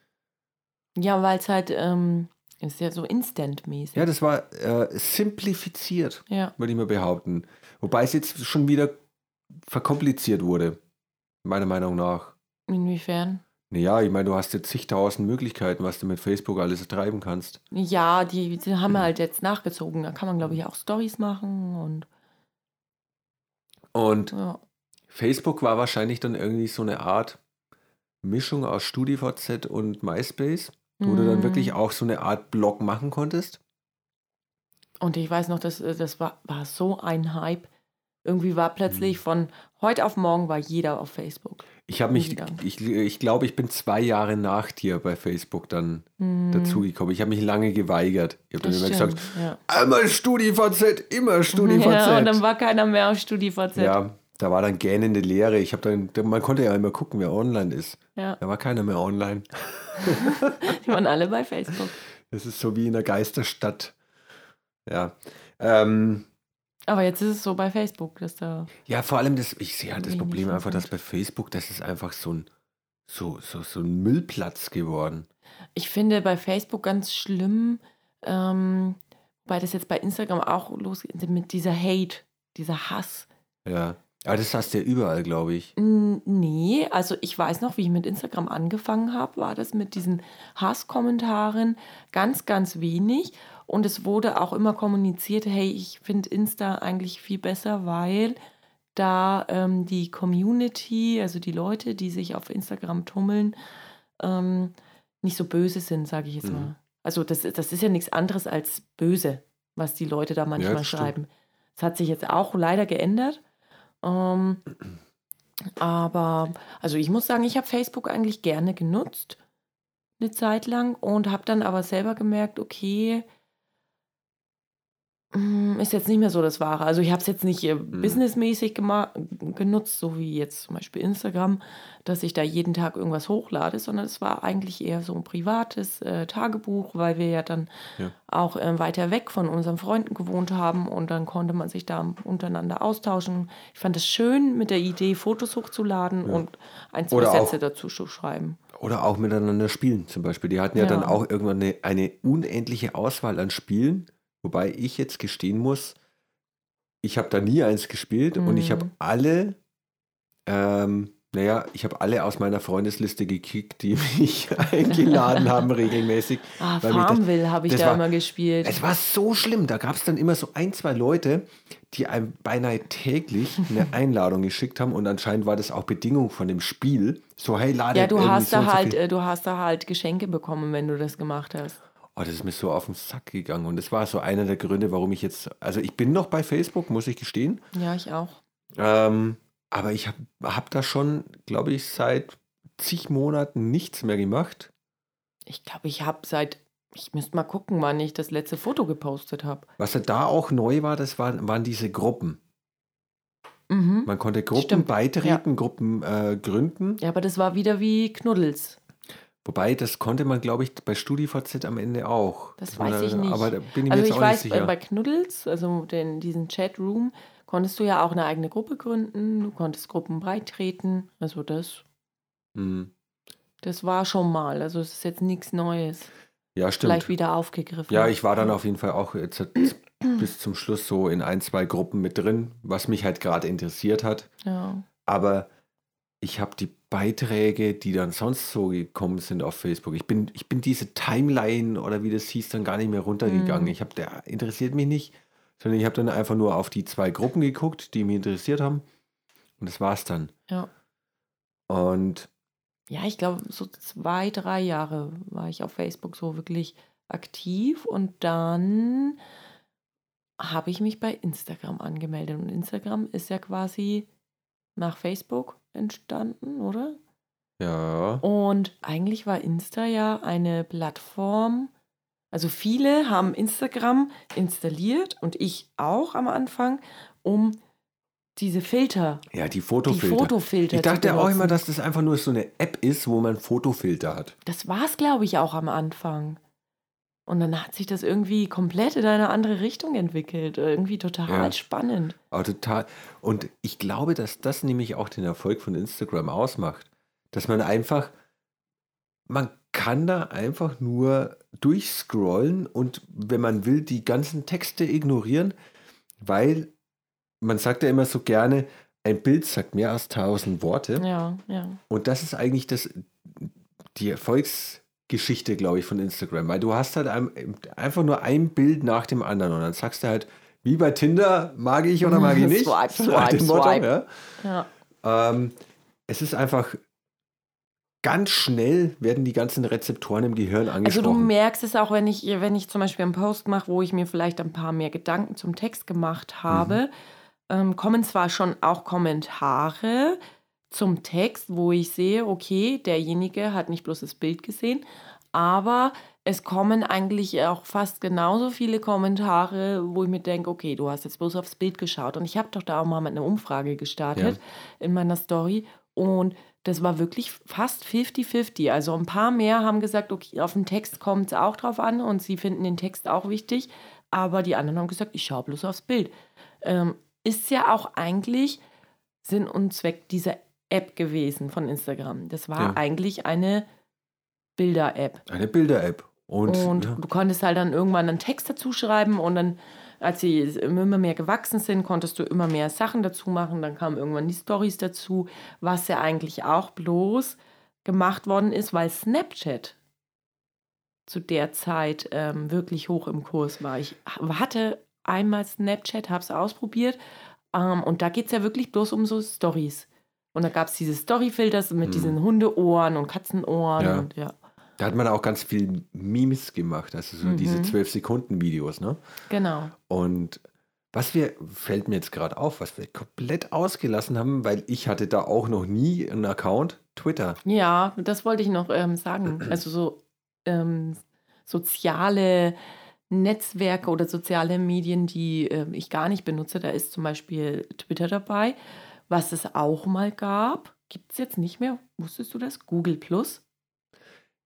Ja, weil es halt, ähm, ist ja so instant-mäßig. Ja, das war äh, simplifiziert, Ja. würde ich mal behaupten. Wobei es jetzt schon wieder verkompliziert wurde, meiner Meinung nach. Inwiefern? Naja, ich meine, du hast jetzt zigtausend Möglichkeiten, was du mit Facebook alles treiben kannst. Ja, die, die haben halt jetzt nachgezogen. Da kann man, glaube ich, auch Stories machen und Und ja. Facebook war wahrscheinlich dann irgendwie so eine Art Mischung aus StudiVZ und MySpace, wo du dann Mhm. wirklich auch so eine Art Blog machen konntest. Und ich weiß noch, das, äh, das war, war so ein Hype. Irgendwie war plötzlich von heute auf morgen war jeder auf Facebook. Ich habe mich, ich, ich glaube, ich bin zwei Jahre nach dir bei Facebook dann Mhm. dazugekommen. Ich habe mich lange geweigert. Ich habe dann immer gesagt, ja. einmal StudiVZ, immer StudiVZ. Ja, und dann war keiner mehr auf StudiVZ. Ja, da war dann gähnende Leere. Ich habe dann, man konnte ja immer gucken, wer online ist. Ja, Da war keiner mehr online. die waren alle bei Facebook. Das ist so wie in der Geisterstadt. Ja. Ähm, Aber jetzt ist es so bei Facebook, dass da. ja, vor allem das, ich sehe halt das Problem einfach, dass bei Facebook, das ist einfach so ein, so, so, so ein Müllplatz geworden. Ich finde bei Facebook ganz schlimm, ähm, weil das jetzt bei Instagram auch losgeht, mit dieser Hate, dieser Hass. Ja. Aber das hast du ja überall, glaube ich. Nee, also ich weiß noch, wie ich mit Instagram angefangen habe, war das mit diesen Hasskommentaren ganz, ganz wenig. Und es wurde auch immer kommuniziert, hey, ich finde Insta eigentlich viel besser, weil da ähm, die Community, also die Leute, die sich auf Instagram tummeln, ähm, nicht so böse sind, sage ich jetzt Mhm. mal. Also das, das ist ja nichts anderes als böse, was die Leute da manchmal das stimmt. schreiben. Das hat sich jetzt auch leider geändert. Ähm, aber, also ich muss sagen, ich habe Facebook eigentlich gerne genutzt, eine Zeit lang, und habe dann aber selber gemerkt, okay, ist jetzt nicht mehr so das Wahre. Also ich habe es jetzt nicht äh, businessmäßig gema- genutzt, so wie jetzt zum Beispiel Instagram, dass ich da jeden Tag irgendwas hochlade, sondern es war eigentlich eher so ein privates äh, Tagebuch, weil wir ja dann Ja. auch äh, weiter weg von unseren Freunden gewohnt haben und dann konnte man sich da untereinander austauschen. Ich fand es schön, mit der Idee, Fotos hochzuladen und ein, zwei Oder Sätze dazu zu schreiben. Oder auch miteinander spielen zum Beispiel. Die hatten ja, Ja. dann auch irgendwann eine, eine unendliche Auswahl an Spielen, wobei ich jetzt gestehen muss, ich habe da nie eins gespielt und ich habe Mhm. alle, ähm, naja, ich habe alle aus meiner Freundesliste gekickt, die mich eingeladen haben regelmäßig. Ah, Farmville habe ich da war- immer gespielt. Es war so schlimm. Da gab es dann immer so ein, zwei Leute, die einem beinahe täglich eine Einladung geschickt haben und anscheinend war das auch Bedingung von dem Spiel. So, hey, lade Ja, du hast so da so halt, viel- äh, du hast da halt Geschenke bekommen, wenn du das gemacht hast. Oh, das ist mir so auf den Sack gegangen. Und das war so einer der Gründe, warum ich jetzt. Also, ich bin noch bei Facebook, muss ich gestehen. Ja, ich auch. Ähm, aber ich habe hab da schon, glaube ich, seit zig Monaten nichts mehr gemacht. Ich glaube, ich habe seit, ich müsste mal gucken, wann ich das letzte Foto gepostet habe. Was ja da auch neu war, das waren, waren diese Gruppen. Mhm. Man konnte Gruppen Stimmt, beitreten, Gruppen äh, gründen. Ja, aber das war wieder wie Knuddels. Wobei, das konnte man, glaube ich, bei StudiVZ am Ende auch. Das weiß ich nicht. Aber da bin ich mir Also jetzt ich auch weiß, nicht bei, sicher. bei Knuddels, also den, diesen Chatroom, konntest du ja auch eine eigene Gruppe gründen, du konntest Gruppen beitreten. Also das, Hm. das war schon mal. Also es ist jetzt nichts Neues. Ja, stimmt. Vielleicht wieder aufgegriffen. Ja, ich war dann auf jeden Fall auch jetzt bis zum Schluss so in ein, zwei Gruppen mit drin, was mich halt gerade interessiert hat. Ja. Aber ich habe die Beiträge, die dann sonst so gekommen sind auf Facebook. Ich bin, ich bin diese Timeline oder wie das hieß, dann gar nicht mehr runtergegangen. Mhm. Ich habe, der interessiert mich nicht, sondern ich habe dann einfach nur auf die zwei Gruppen geguckt, die mich interessiert haben. Und das war's dann. Ja. Und Ja, ich glaube, so zwei, drei Jahre war ich auf Facebook so wirklich aktiv und dann habe ich mich bei Instagram angemeldet. Und Instagram ist ja quasi nach Facebook entstanden, oder? Ja. Und eigentlich war Insta ja eine Plattform. Also viele haben Instagram installiert und ich auch am Anfang, um diese Filter, Ja, die die Fotofilter. Fotofilter ich dachte auch immer, dass das einfach nur so eine App ist, wo man Fotofilter hat. Das war es, glaube ich, auch am Anfang. Und dann hat sich das irgendwie komplett in eine andere Richtung entwickelt. Irgendwie total Ja. spannend. Aber total. Und ich glaube, dass das nämlich auch den Erfolg von Instagram ausmacht. Dass man einfach, man kann da einfach nur durchscrollen und wenn man will, die ganzen Texte ignorieren, weil man sagt ja immer so gerne, ein Bild sagt mehr als tausend Worte. Ja, ja. Und das ist eigentlich das, die Erfolgsgeschichte, glaube ich, von Instagram. Weil du hast halt ein, einfach nur ein Bild nach dem anderen und dann sagst du halt, wie bei Tinder, mag ich oder mag ich nicht. Swipe, dem swipe, Motto, swipe. ja. ja. Ähm, es ist einfach ganz schnell werden die ganzen Rezeptoren im Gehirn Also angesprochen. du merkst es auch, wenn ich, wenn ich zum Beispiel einen Post mache, wo ich mir vielleicht ein paar mehr Gedanken zum Text gemacht habe, ähm, kommen zwar schon auch Kommentare zum Text, wo ich sehe, okay, derjenige hat nicht bloß das Bild gesehen, aber es kommen eigentlich auch fast genauso viele Kommentare, wo ich mir denke, okay, du hast jetzt bloß aufs Bild geschaut. Und ich habe doch da auch mal mit einer Umfrage gestartet in meiner Story und das war wirklich fast 50-50. Also ein paar mehr haben gesagt, okay, auf den Text kommt es auch drauf an und sie finden den Text auch wichtig. Aber die anderen haben gesagt, ich schaue bloß aufs Bild. Ähm, ist ja auch eigentlich Sinn und Zweck dieser App gewesen von Instagram. Das war Ja. eigentlich eine Bilder-App. Eine Bilder-App. Und, Und ja, du konntest halt dann irgendwann einen Text dazu schreiben und dann, als sie immer mehr gewachsen sind, konntest du immer mehr Sachen dazu machen. Dann kamen irgendwann die Stories dazu, was ja eigentlich auch bloß gemacht worden ist, weil Snapchat zu der Zeit ähm, wirklich hoch im Kurs war. Ich hatte einmal Snapchat, habe es ausprobiert ähm, und da geht es ja wirklich bloß um so Stories. Und da gab es diese Storyfilters mit Hm. diesen Hundeohren und Katzenohren Ja. und ja, da hat man auch ganz viel Memes gemacht, also so Mhm. diese 12-Sekunden-Videos, ne? genau. Und was wir, fällt mir jetzt gerade auf, was wir komplett ausgelassen haben, weil ich hatte da auch noch nie einen Account, Twitter. Ja, das wollte ich noch ähm, sagen. Also so ähm, soziale Netzwerke oder soziale Medien, die ähm, ich gar nicht benutze. Da ist zum Beispiel Twitter dabei, was es auch mal gab. Gibt es jetzt nicht mehr? Wusstest du das? Google Plus?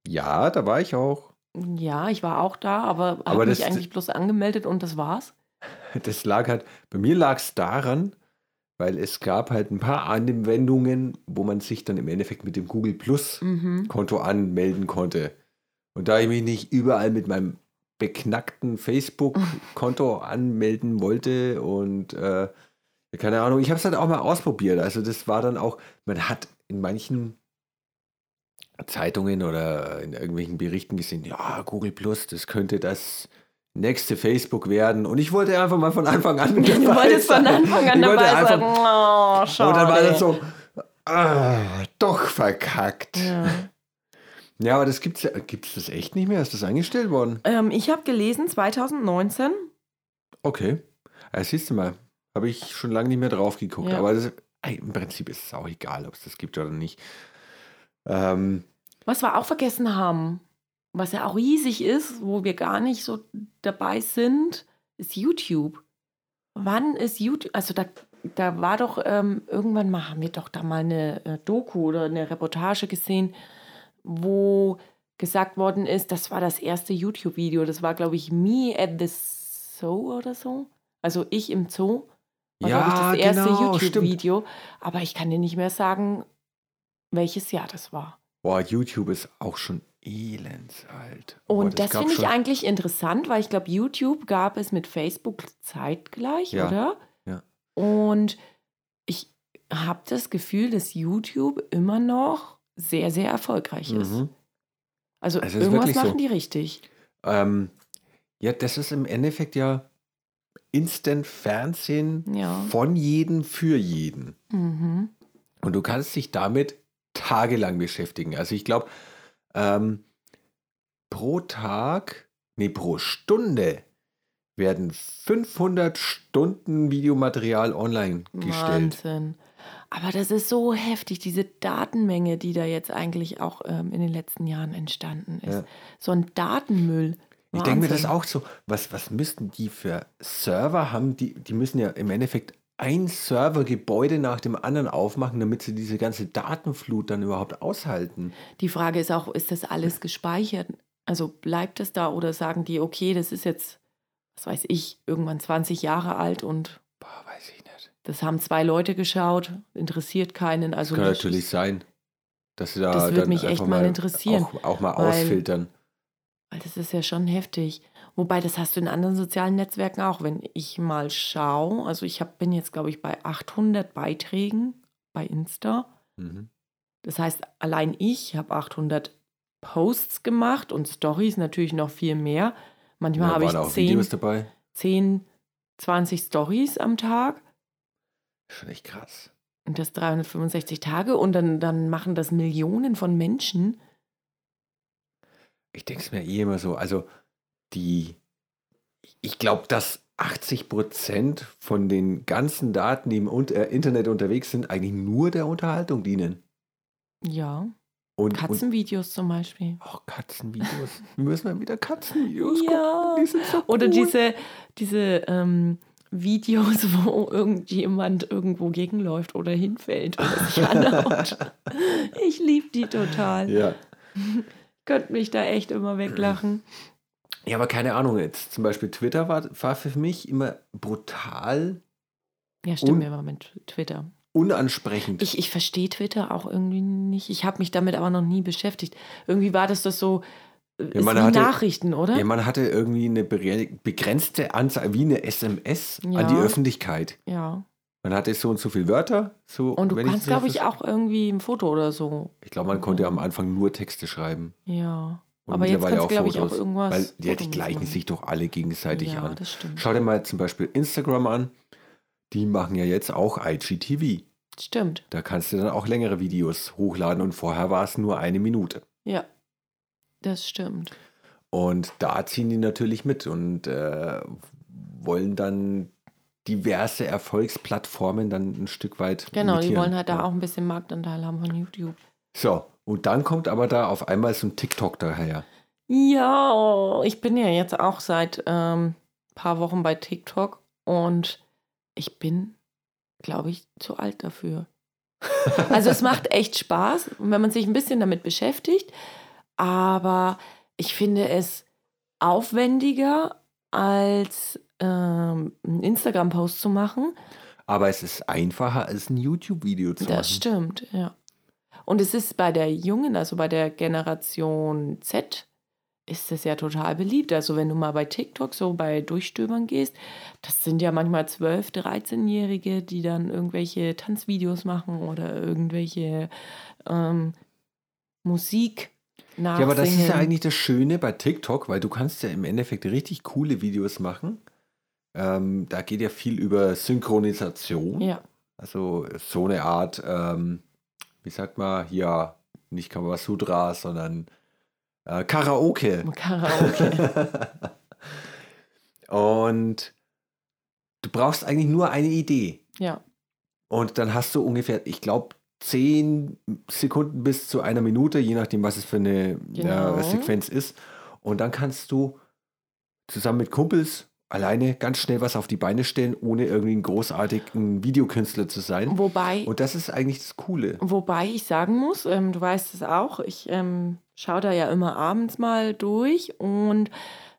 Ja, da war ich auch. Ja, ich war auch da, aber Aber habe mich eigentlich bloß angemeldet und das war's. Das lag halt, bei mir lag es daran, weil es gab halt ein paar Anwendungen, wo man sich dann im Endeffekt mit dem Google Plus Mhm. Konto anmelden konnte. Und da ich mich nicht überall mit meinem beknackten Facebook-Konto anmelden wollte und äh, keine Ahnung, ich habe es halt auch mal ausprobiert. Also das war dann auch, man hat in manchen Zeitungen oder in irgendwelchen Berichten gesehen, ja, Google Plus, das könnte das nächste Facebook werden. Und ich wollte einfach mal von Anfang an Du dabei wolltest von. Anfang an Ich dabei einfach- sein. Oh, schade. Und dann war das so, ah, doch verkackt. Ja. Ja, aber das gibt's ja. Gibt es das echt nicht mehr? Ist das eingestellt worden? Ähm, ich habe gelesen, 2019 Okay. Ja, siehst du mal. Habe ich schon lange nicht mehr drauf geguckt. Ja. Aber das, im Prinzip ist es auch egal, ob es das gibt oder nicht. Ähm, Was wir auch vergessen haben, was ja auch riesig ist, wo wir gar nicht so dabei sind, ist YouTube. Wann ist YouTube? Also da, da war doch ähm, irgendwann mal, haben wir doch da mal eine äh, Doku oder eine Reportage gesehen, wo gesagt worden ist, das war das erste YouTube-Video. Das war, glaube ich, Me at the Zoo oder so. Also ich im Zoo. War, Ja, ich, das erste genau, YouTube-Video. Aber ich kann dir nicht mehr sagen, welches Jahr das war. boah, YouTube ist auch schon elendsalt. Boah, Und das, gab finde ich eigentlich interessant, weil ich glaube, YouTube gab es mit Facebook zeitgleich, Ja, oder? ja. Und ich habe das Gefühl, dass YouTube immer noch sehr, sehr erfolgreich ist. Mhm. Also ist irgendwas wirklich so. machen die richtig. Ähm, ja, das ist im Endeffekt ja Instant-Fernsehen Ja. von jedem für jeden. Mhm. Und du kannst dich damit tagelang beschäftigen. Also ich glaube, ähm, pro Tag, nee, pro Stunde werden 500 Stunden Videomaterial online gestellt. Wahnsinn. Aber das ist so heftig, diese Datenmenge, die da jetzt eigentlich auch ähm, in den letzten Jahren entstanden ist. Ja. So ein Datenmüll. Ich denke mir das auch so, was, was müssten die für Server haben? Die, die müssen ja im Endeffekt ein Servergebäude nach dem anderen aufmachen, damit sie diese ganze Datenflut dann überhaupt aushalten. Die Frage ist auch, ist das alles gespeichert? Also bleibt es da oder sagen die, okay, das ist jetzt, was weiß ich, irgendwann 20 Jahre alt und Boah, weiß ich nicht. das haben zwei Leute geschaut, interessiert keinen. Also Kann nicht- natürlich sein, dass sie da Das würde mich echt mal interessieren, Auch, auch mal ausfiltern. Weil das ist ja schon heftig. Wobei, das hast du in anderen sozialen Netzwerken auch. Wenn ich mal schaue, also ich hab, bin jetzt, glaube ich, bei 800 Beiträgen bei Insta. Mhm. Das heißt, allein ich habe 800 Posts gemacht und Stories natürlich noch viel mehr. Manchmal Da habe ich auch 10, Videos dabei. 10, 20 Stories am Tag Schon echt krass. und das 365 Tage und dann, dann machen das Millionen von Menschen. Ich denke es mir eh immer so, also die, ich glaube, dass 80 Prozent von den ganzen Daten, die im äh, Internet unterwegs sind, eigentlich nur der Unterhaltung dienen. Ja, Und, und Katzenvideos zum Beispiel. auch Katzenvideos. Wir müssen mal wieder Katzenvideos Ja. gucken. Die so Oder cool. diese, diese ähm, Videos, wo irgendjemand irgendwo gegenläuft oder hinfällt oder sich anhaut. ich liebe die total. Ja. Könnt mich da echt immer weglachen. ja, aber keine Ahnung jetzt. Zum Beispiel Twitter war, war für mich immer brutal Ja, stimmt mir mal mit Twitter. unansprechend. Ich, ich verstehe Twitter auch irgendwie nicht. Ich habe mich damit aber noch nie beschäftigt. Irgendwie war das das so, ist man wie hatte- Nachrichten, oder? ja, man hatte irgendwie eine begrenzte Anzahl, wie eine SMS Ja. an die Öffentlichkeit. ja. Man hatte so und so viele Wörter. So, Und du kannst, glaube ich, auch irgendwie ein Foto oder so. Ich glaube, man konnte am Anfang nur Texte schreiben. Ja. Und aber jetzt mittlerweile kannst glaube ich, auch Fotos. irgendwas. Weil ja, die gleichen machen. sich doch alle gegenseitig ja, an. das stimmt. Schau dir mal zum Beispiel Instagram an. Die machen ja jetzt auch IGTV. Stimmt. Da kannst du dann auch längere Videos hochladen und vorher war es nur eine Minute. Ja. Das stimmt. Und da ziehen die natürlich mit und äh, wollen dann diverse Erfolgsplattformen dann ein Stück weit Genau, die imitieren. wollen halt da Ja. auch ein bisschen Marktanteil haben von YouTube. So, und dann kommt aber da auf einmal so ein TikTok daher. Ja, ich bin ja jetzt auch seit ähm, paar Wochen bei TikTok und ich bin, glaube ich, zu alt dafür. Also es macht echt Spaß, wenn man sich ein bisschen damit beschäftigt, aber ich finde es aufwendiger als ähm, einen Instagram-Post zu machen. Aber es ist einfacher als ein YouTube-Video zu Das machen. stimmt, ja. Und es ist bei der Jungen, also bei der Generation Z, ist das ja total beliebt. Also wenn du mal bei TikTok so bei Durchstöbern gehst, das sind ja manchmal 12-, 13-Jährige, die dann irgendwelche Tanzvideos machen oder irgendwelche ähm, Musik nachsingen. Ja, aber das ist ja eigentlich das Schöne bei TikTok, weil du kannst ja im Endeffekt richtig coole Videos machen. Ähm, da geht ja viel über Synchronisation. Ja, Also so eine Art, ähm, wie sagt man, hier nicht Kamasutra, sondern äh, Karaoke. Karaoke. Und du brauchst eigentlich nur eine Idee. ja, Und dann hast du ungefähr, ich glaube, zehn Sekunden bis zu einer Minute, je nachdem, was es für eine Genau. äh, Sequenz ist. Und dann kannst du zusammen mit Kumpels alleine ganz schnell was auf die Beine stellen, ohne irgendwie ein großartigen Videokünstler zu sein. wobei Und das ist eigentlich das Coole. Wobei ich sagen muss, ähm, du weißt es auch, ich ähm, schaue da ja immer abends mal durch und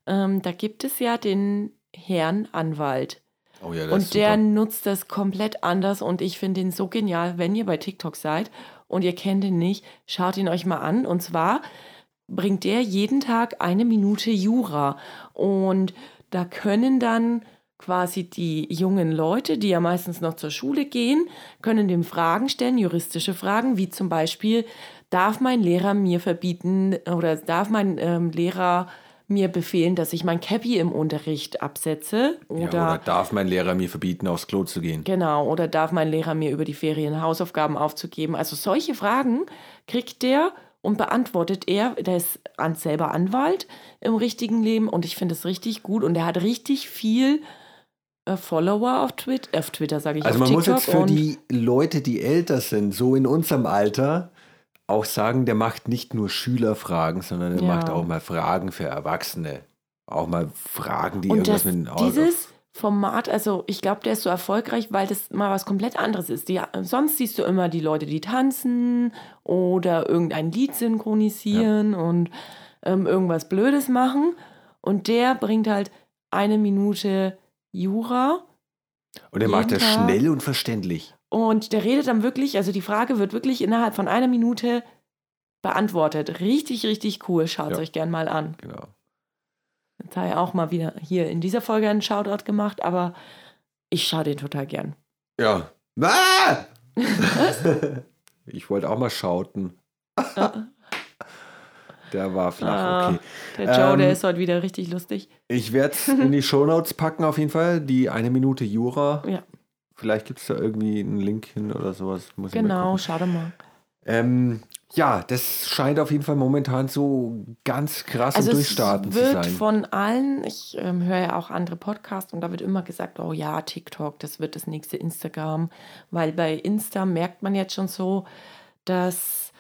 ähm, da gibt es ja den Herrn Anwalt. Oh ja, Und der nutzt das komplett anders und ich finde ihn so genial, wenn ihr bei TikTok seid und ihr kennt ihn nicht, schaut ihn euch mal an. Und zwar bringt der jeden Tag eine Minute Jura. Und da können dann quasi die jungen Leute, die ja meistens noch zur Schule gehen, können dem Fragen stellen, juristische Fragen, wie zum Beispiel, darf mein Lehrer mir verbieten oder darf mein ähm, Lehrer mir befehlen, dass ich mein Cappy im Unterricht absetze? ja, oder darf mein Lehrer mir verbieten, aufs Klo zu gehen? Genau, oder darf mein Lehrer mir über die Ferien Hausaufgaben aufzugeben? Also solche Fragen kriegt der und beantwortet er. Der ist selber Anwalt im richtigen Leben und ich finde es richtig gut und er hat richtig viel äh, Follower auf Twitter, auf Twitter sage ich Also man muss TikTok jetzt für die Leute, die älter sind, so in unserem Alter, auch sagen, der macht nicht nur Schülerfragen, sondern er Ja. macht auch mal Fragen für Erwachsene. Auch mal Fragen, die Und irgendwas das, mit den Augen. dieses Format, also ich glaube, der ist so erfolgreich, weil das mal was komplett anderes ist. Die, sonst siehst du immer die Leute, die tanzen oder irgendein Lied synchronisieren und ähm, irgendwas Blödes machen. Und der bringt halt eine Minute Jura Und er macht das Tag. schnell und verständlich. und der redet dann wirklich, also die Frage wird wirklich innerhalb von einer Minute beantwortet. Richtig, richtig cool. Schaut es Ja. euch gern mal an. Genau. Jetzt habe ich auch mal wieder hier in dieser Folge einen Shoutout gemacht, aber ich schaue den total gern. Ja. Ah! ich wollte auch mal schauten. Ja. Der war flach, Ah, okay. Der Joe, Ähm, der ist heute wieder richtig lustig. Ich werde es in die Shownotes packen auf jeden Fall. Die eine Minute Jura. Ja. Vielleicht gibt es da irgendwie einen Link hin oder sowas. Muss Genau, doch mal. Ähm, ja, das scheint auf jeden Fall momentan so ganz krass Also im es Durchstarten zu wird sein. von allen, ich ähm, höre ja auch andere Podcasts und da wird immer gesagt, oh ja, TikTok, das wird das nächste Instagram, weil bei Insta merkt man jetzt schon so, dass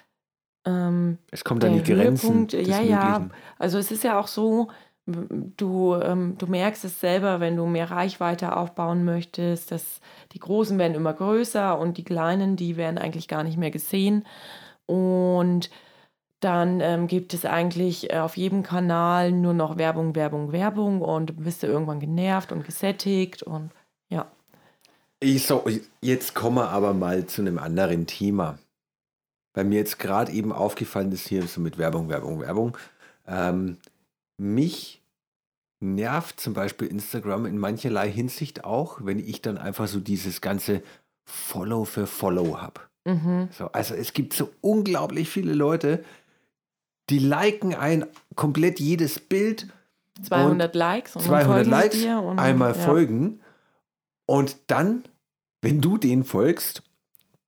ähm, Es kommt an die Grenzen ja, ja, also es ist ja auch so, du, ähm, du merkst es selber, wenn du mehr Reichweite aufbauen möchtest, dass die Großen werden immer größer und die Kleinen, die werden eigentlich gar nicht mehr gesehen. Und dann ähm, gibt es eigentlich äh, auf jedem Kanal nur noch Werbung, Werbung, Werbung und bist du irgendwann genervt und gesättigt und ja. Ich so, jetzt kommen wir aber mal zu einem anderen Thema. Weil mir jetzt gerade eben aufgefallen ist, hier so mit Werbung, Werbung, Werbung. Ähm, mich nervt zum Beispiel Instagram in mancherlei Hinsicht auch, wenn ich dann einfach so dieses ganze Follow für Follow habe. Mhm. So, also es gibt so unglaublich viele Leute, die liken ein komplett jedes Bild, 200 Likes und dann 200 folgen sie Likes, und, einmal ja. folgen und dann, wenn du denen folgst,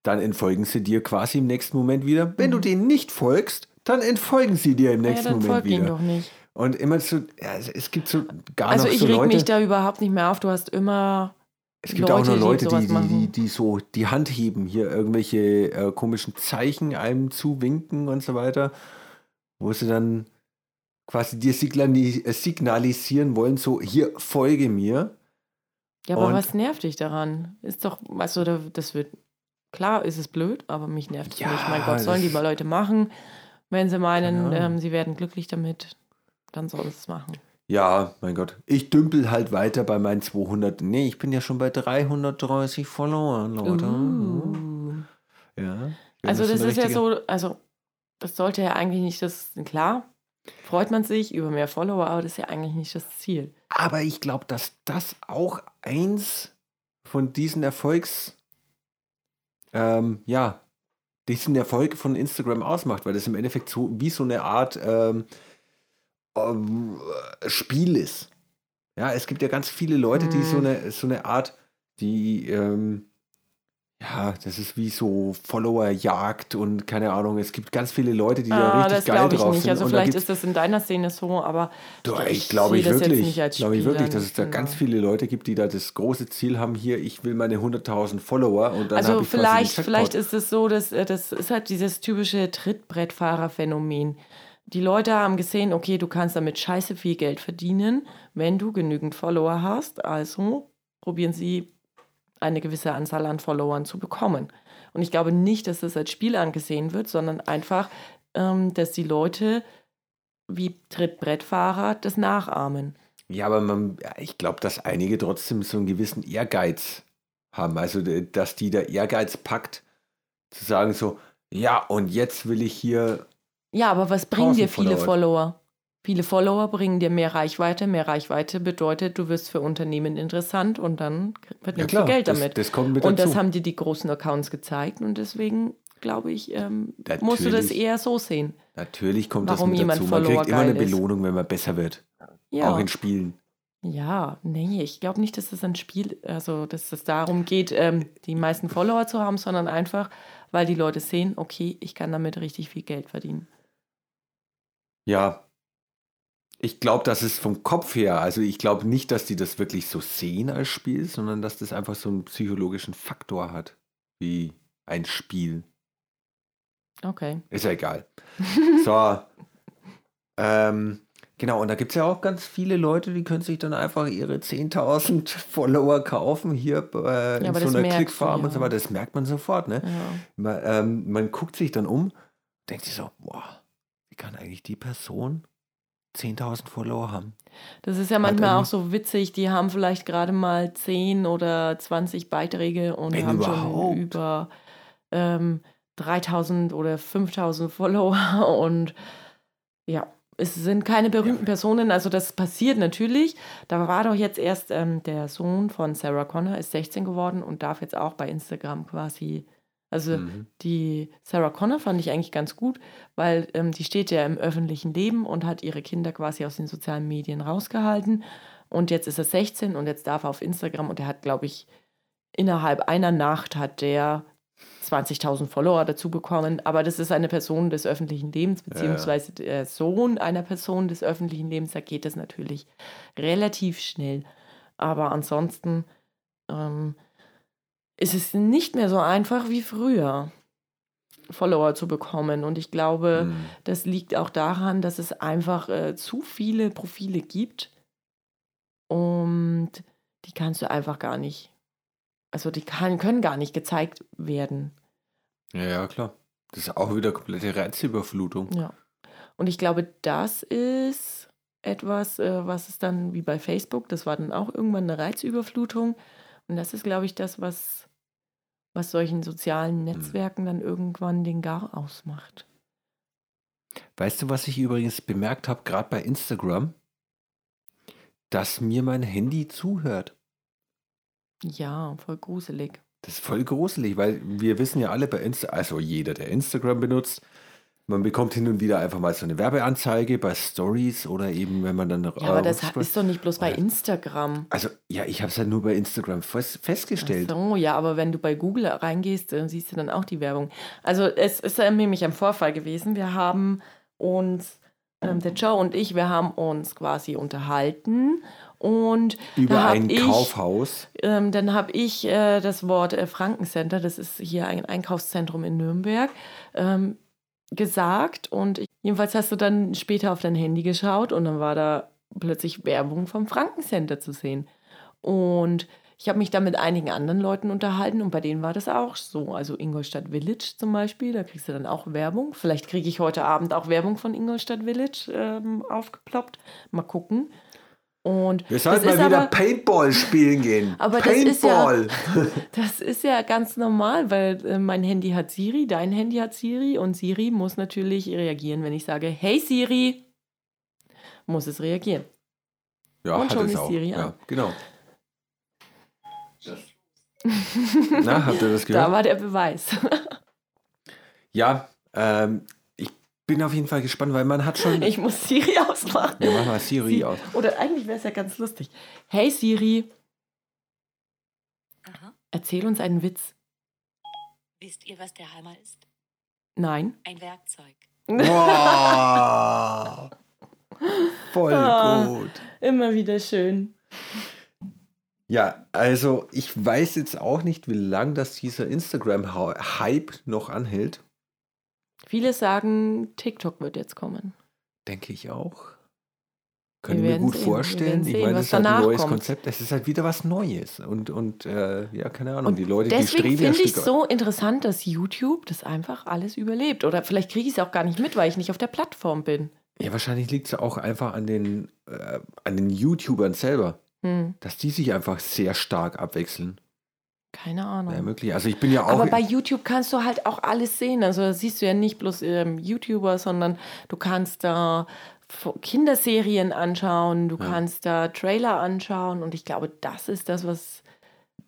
dann entfolgen sie dir quasi im nächsten Moment wieder. Wenn du Mhm. denen nicht folgst, dann entfolgen sie dir im Ja, nächsten dann Moment wieder. doch nicht. Und immer so, ja, es- gibt so gar Also noch ich so reg Leute. mich da überhaupt nicht mehr auf. Du hast immer es gibt auch noch Leute, die Leute, die, die, die, so die Hand heben, hier irgendwelche äh, komischen Zeichen einem zuwinken und so weiter, wo sie dann quasi dir äh, signalisieren wollen, so hier folge mir. Ja, aber Und- was nervt dich daran? Ist doch, also da- das wird, klar ist es blöd, aber mich nervt es Ja, nicht. Mein Gott, sollen die mal Leute machen. Wenn sie meinen, Ahnung. ähm, sie werden glücklich damit, dann sollen sie es machen. Ja, mein Gott. Ich dümpel halt weiter bei meinen 200. Nee, ich bin ja schon bei 330 Followern, Leute. Uh. Ja. Also das eine ist ja so, also das sollte ja eigentlich nicht das, klar, freut man sich über mehr Follower, aber das ist ja eigentlich nicht das Ziel. Aber ich glaube, dass das auch eins von diesen Erfolgs, ähm, ja, diesen Erfolg von Instagram ausmacht, weil das im Endeffekt so wie so eine Art ähm, Spiel ist. Ja, es gibt ja ganz viele Leute, die so Mhm. eine, so eine Art, die, ähm, ja, das ist wie so Follower-Jagd und keine Ahnung, es gibt ganz viele Leute, die da Ah, richtig das geil glaube ich drauf nicht. sind. Also und da vielleicht ist das in deiner Szene so, aber Doch, ich glaube ich wirklich, glaube ich wirklich, dass es da Genau. ganz viele Leute gibt, die da das große Ziel haben, hier, ich will meine 100.000 Follower und dann Also ich vielleicht, vielleicht ist es so, dass äh, das ist halt dieses typische Trittbrettfahrer-Phänomen. Die Leute haben gesehen, okay, du kannst damit scheiße viel Geld verdienen, wenn du genügend Follower hast. Also probieren sie eine gewisse Anzahl an Followern zu bekommen. Und ich glaube nicht, dass das als Spiel angesehen wird, sondern einfach, ähm, dass die Leute wie Trittbrettfahrer das nachahmen. Ja, aber man, ich glaube, dass einige trotzdem so einen gewissen Ehrgeiz haben. Also, dass die der Ehrgeiz packt, zu sagen so, ja, und jetzt will ich hier, Ja, aber was bringen dir 1000 viele Follower. Viele Follower bringen dir mehr Reichweite. Mehr Reichweite bedeutet, du wirst für Unternehmen interessant und dann verdienst du Geld das, damit. das kommt mit und dazu. das haben dir die großen Accounts gezeigt und deswegen glaube ich, ähm, musst du das eher so sehen. Natürlich kommt warum das mit jemand dazu. Man Follower kriegt immer eine geil ist. Belohnung, wenn man besser wird. Ja, Auch in Spielen. ja nee, ich glaube nicht, dass das ein Spiel, also dass es darum geht, ähm, die meisten Follower zu haben, sondern einfach, weil die Leute sehen, okay, ich kann damit richtig viel Geld verdienen. Ja. Ich glaube, dass es vom Kopf her, also ich glaube nicht, dass die das wirklich so sehen als Spiel, sondern dass das einfach so einen psychologischen Faktor hat, wie ein Spiel. Okay. Ist ja egal. so. ähm, genau, und da gibt es ja auch ganz viele Leute, die können sich dann einfach ihre 10.000 Follower kaufen, hier äh, in so das einer Klickfarm und so weiter. Das merkt man sofort, ne? Ja. Man, ähm, man guckt sich dann um, denkt sich so, boah, kann eigentlich die Person 10.000 Follower haben? Das ist ja manchmal auch so witzig, die haben vielleicht gerade mal 10 oder 20 Beiträge und Wenn haben überhaupt. schon über ähm, 3000 oder 5000 Follower und ja, es sind keine berühmten Personen, also das passiert natürlich. Da war doch jetzt erst ähm, der Sohn von Sarah Connor, ist 16 geworden und darf jetzt auch bei Instagram quasi, also Mhm. die Sarah Connor fand ich eigentlich ganz gut, weil ähm, die steht ja im öffentlichen Leben und hat ihre Kinder quasi aus den sozialen Medien rausgehalten. Und jetzt ist er 16 und jetzt darf er auf Instagram und er hat, glaube ich, innerhalb einer Nacht hat der 20.000 Follower dazu bekommen. Aber das ist eine Person des öffentlichen Lebens, beziehungsweise der Sohn einer Person des öffentlichen Lebens. Da geht das natürlich relativ schnell. Aber ansonsten ähm, ist es nicht mehr so einfach wie früher, Follower zu bekommen. Und ich glaube, Mhm. das liegt auch daran, dass es einfach äh, zu viele Profile gibt und die kannst du einfach gar nicht, also die kann, können gar nicht gezeigt werden. Ja, ja, klar. Das ist auch wieder komplette Reizüberflutung. Ja. Und ich glaube, das ist etwas, äh, was es dann wie bei Facebook, das war dann auch irgendwann eine Reizüberflutung. Und das ist, glaube ich, das, was, was solchen sozialen Netzwerken dann irgendwann den Gar ausmacht. Weißt du, was ich übrigens bemerkt habe, gerade bei Instagram? Dass mir mein Handy zuhört. Ja, voll gruselig. Das ist voll gruselig, weil wir wissen ja alle bei Insta, also jeder, der Instagram benutzt, man bekommt hin und wieder einfach mal so eine Werbeanzeige bei Stories oder eben, wenn man dann noch. Ja, aber das rumscrollt. ist doch nicht bloß bei. Instagram. Also, ja, ich habe es ja nur bei Instagram fest, festgestellt. Ach so, ja, aber wenn du bei Google reingehst, dann siehst du dann auch die Werbung. Also es ist nämlich ein Vorfall gewesen. Wir haben uns, ähm, der Joe und ich, wir haben uns quasi unterhalten und Über ein ich, Kaufhaus. Ähm, dann habe ich äh, das Wort äh, Frankencenter, das ist hier ein Einkaufszentrum in Nürnberg, ähm, gesagt. Und jedenfalls hast du dann später auf dein Handy geschaut und dann war da plötzlich Werbung vom Frankencenter zu sehen. Und ich habe mich da mit einigen anderen Leuten unterhalten und bei denen war das auch so. Also Ingolstadt Village zum Beispiel, da kriegst du dann auch Werbung. Vielleicht kriege ich heute Abend auch Werbung von Ingolstadt Village ähm, aufgeploppt. Mal gucken. Und Wir sollten mal wieder aber- Paintball spielen gehen. Aber das ist ja- Paintball. Das ist ja ganz normal, weil äh, mein Handy hat Siri, dein Handy hat Siri und Siri muss natürlich reagieren, wenn ich sage, hey Siri, muss es reagieren. Ja, Und hat schon es ist auch. Siri ja, genau. Na, habt ihr das Da gehört? war der Beweis. Ja, ähm, bin auf jeden Fall gespannt, weil man hat schon. Ich muss Siri ausmachen. ja, mach mal Siri Sie- aus. Oder eigentlich wäre es ja ganz lustig. Hey Siri, Aha. erzähl uns einen Witz. Wisst ihr, was der Hammer ist? Nein. Ein Werkzeug. Wow. Voll Ah. gut. Immer wieder schön. Ja, also ich weiß jetzt auch nicht, wie lange das dieser Instagram-Hype noch anhält. Viele sagen, TikTok wird jetzt kommen. Denke ich auch. Können Wir mir gut sehen. Vorstellen. werden Ich sehen, meine, das ist halt ein neues kommt. Konzept. Es ist halt wieder was Neues. Und, und äh, ja, keine Ahnung, Und die Leute, die Deswegen streben ja finde ich Stück- so interessant, dass YouTube das einfach alles überlebt. Oder vielleicht kriege ich es auch gar nicht mit, weil ich nicht auf der Plattform bin. Ja, wahrscheinlich liegt es auch einfach an den, äh, an den YouTubern selber, Hm, dass die sich einfach sehr stark abwechseln. Keine Ahnung. Ja, möglich. Also ich bin ja auch. Aber bei YouTube kannst du halt auch alles sehen. Also da siehst du ja nicht bloß ähm, YouTuber, sondern du kannst da Kinderserien anschauen, du Ja. kannst da Trailer anschauen und ich glaube, das ist das, was,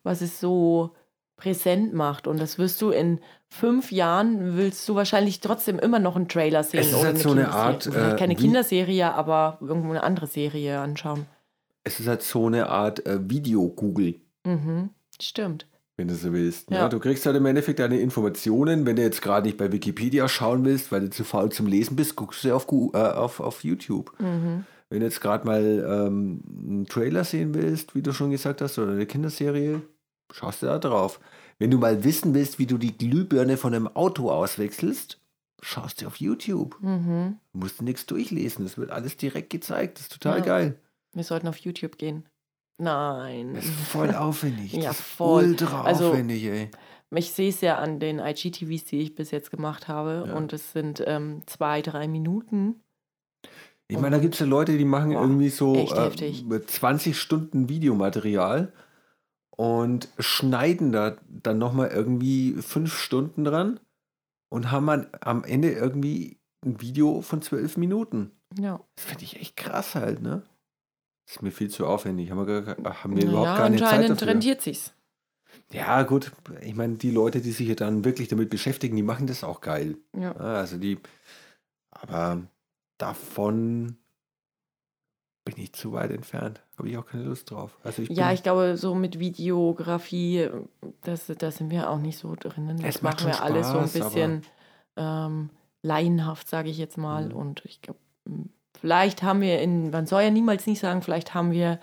was es so präsent macht. Und das wirst du in fünf Jahren, willst du wahrscheinlich trotzdem immer noch einen Trailer sehen. Es ist halt so eine. Art, Vielleicht äh, keine Kinderserie, aber irgendwo eine andere Serie anschauen. es ist halt so eine Art äh, Video-Google. Mhm. Stimmt. wenn du so willst. Ja. Ja. Du kriegst halt im Endeffekt deine Informationen, wenn du jetzt gerade nicht bei Wikipedia schauen willst, weil du zu faul zum Lesen bist, guckst du auf, äh, auf, auf YouTube. Mhm. Wenn du jetzt gerade mal ähm, einen Trailer sehen willst, wie du schon gesagt hast, oder eine Kinderserie, schaust du da drauf. Wenn du mal wissen willst, wie du die Glühbirne von einem Auto auswechselst, schaust du auf YouTube. Mhm. Du musst nichts durchlesen, es wird alles direkt gezeigt. Das ist total Ja. geil. Wir sollten auf YouTube gehen. Nein. Das ist voll aufwendig. Ja, voll. ultra Also- aufwendig, ey. Ich sehe es ja an den IGTVs, die ich bis jetzt gemacht habe. Ja. Und es sind ähm, zwei, drei Minuten. Ich meine, da gibt es ja Leute, die machen Boah, irgendwie so äh, heftig. mit 20 Stunden Videomaterial und schneiden da dann nochmal irgendwie fünf Stunden dran und haben dann am Ende irgendwie ein Video von zwölf Minuten. Ja, Das finde ich echt krass halt, ne? Das ist mir viel zu aufwendig. Haben wir, gar, haben wir ja überhaupt keine Zeit anscheinend dafür. rentiert sich's. Ja, gut. Ich meine, die Leute, die sich ja dann wirklich damit beschäftigen, die machen das auch geil. Ja. Ja, Also die, aber davon bin ich zu weit entfernt. Habe ich auch keine Lust drauf. Also ich Ja, ich glaube, so mit Videografie, das, da sind wir auch nicht so drinnen. Das Es macht machen wir schon alles so ein Spaß, bisschen ähm, laienhaft, sage ich jetzt mal. Mhm. Und ich glaube, vielleicht haben wir in, man soll ja niemals nicht sagen, vielleicht haben wir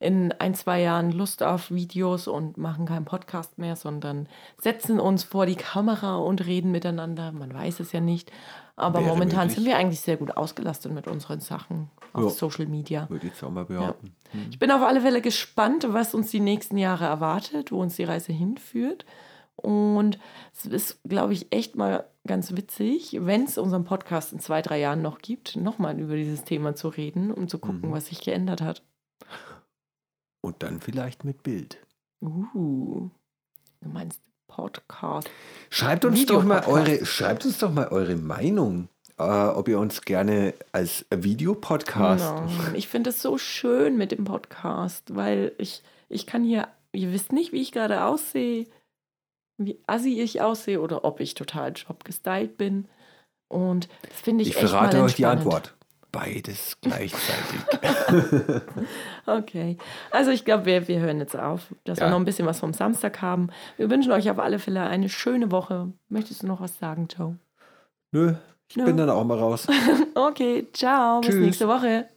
in ein, zwei Jahren Lust auf Videos und machen keinen Podcast mehr, sondern setzen uns vor die Kamera und reden miteinander. Man weiß es ja nicht. Aber Wäre momentan möglich. sind wir eigentlich sehr gut ausgelastet mit unseren Sachen auf Ja. Social Media. würde ich jetzt auch mal behaupten. Hm. Ich bin auf alle Fälle gespannt, was uns die nächsten Jahre erwartet, wo uns die Reise hinführt. Und es ist, glaube ich, echt mal ganz witzig, wenn es unseren Podcast in zwei, drei Jahren noch gibt, nochmal über dieses Thema zu reden, um zu gucken, Mhm. was sich geändert hat. Und dann vielleicht mit Bild. Uh, du meinst Podcast. Schreibt uns doch mal eure, schreibt uns doch mal eure Meinung, äh, ob ihr uns gerne als Videopodcast. Nein, ich finde es so schön mit dem Podcast, weil ich, ich kann hier, ihr wisst nicht, wie ich gerade aussehe, wie assi ich aussehe oder ob ich total job gestylt bin. Und das finde ich, Ich echt verrate euch die. Antwort. Beides gleichzeitig. Okay, also ich glaube, wir, wir hören jetzt auf, dass Ja. wir noch ein bisschen was vom Samstag haben. Wir wünschen euch auf alle Fälle eine schöne Woche. Möchtest du noch was sagen, Joe? Nö, ich Nö. bin dann auch mal raus. Okay, ciao, bis Tschüss. nächste Woche.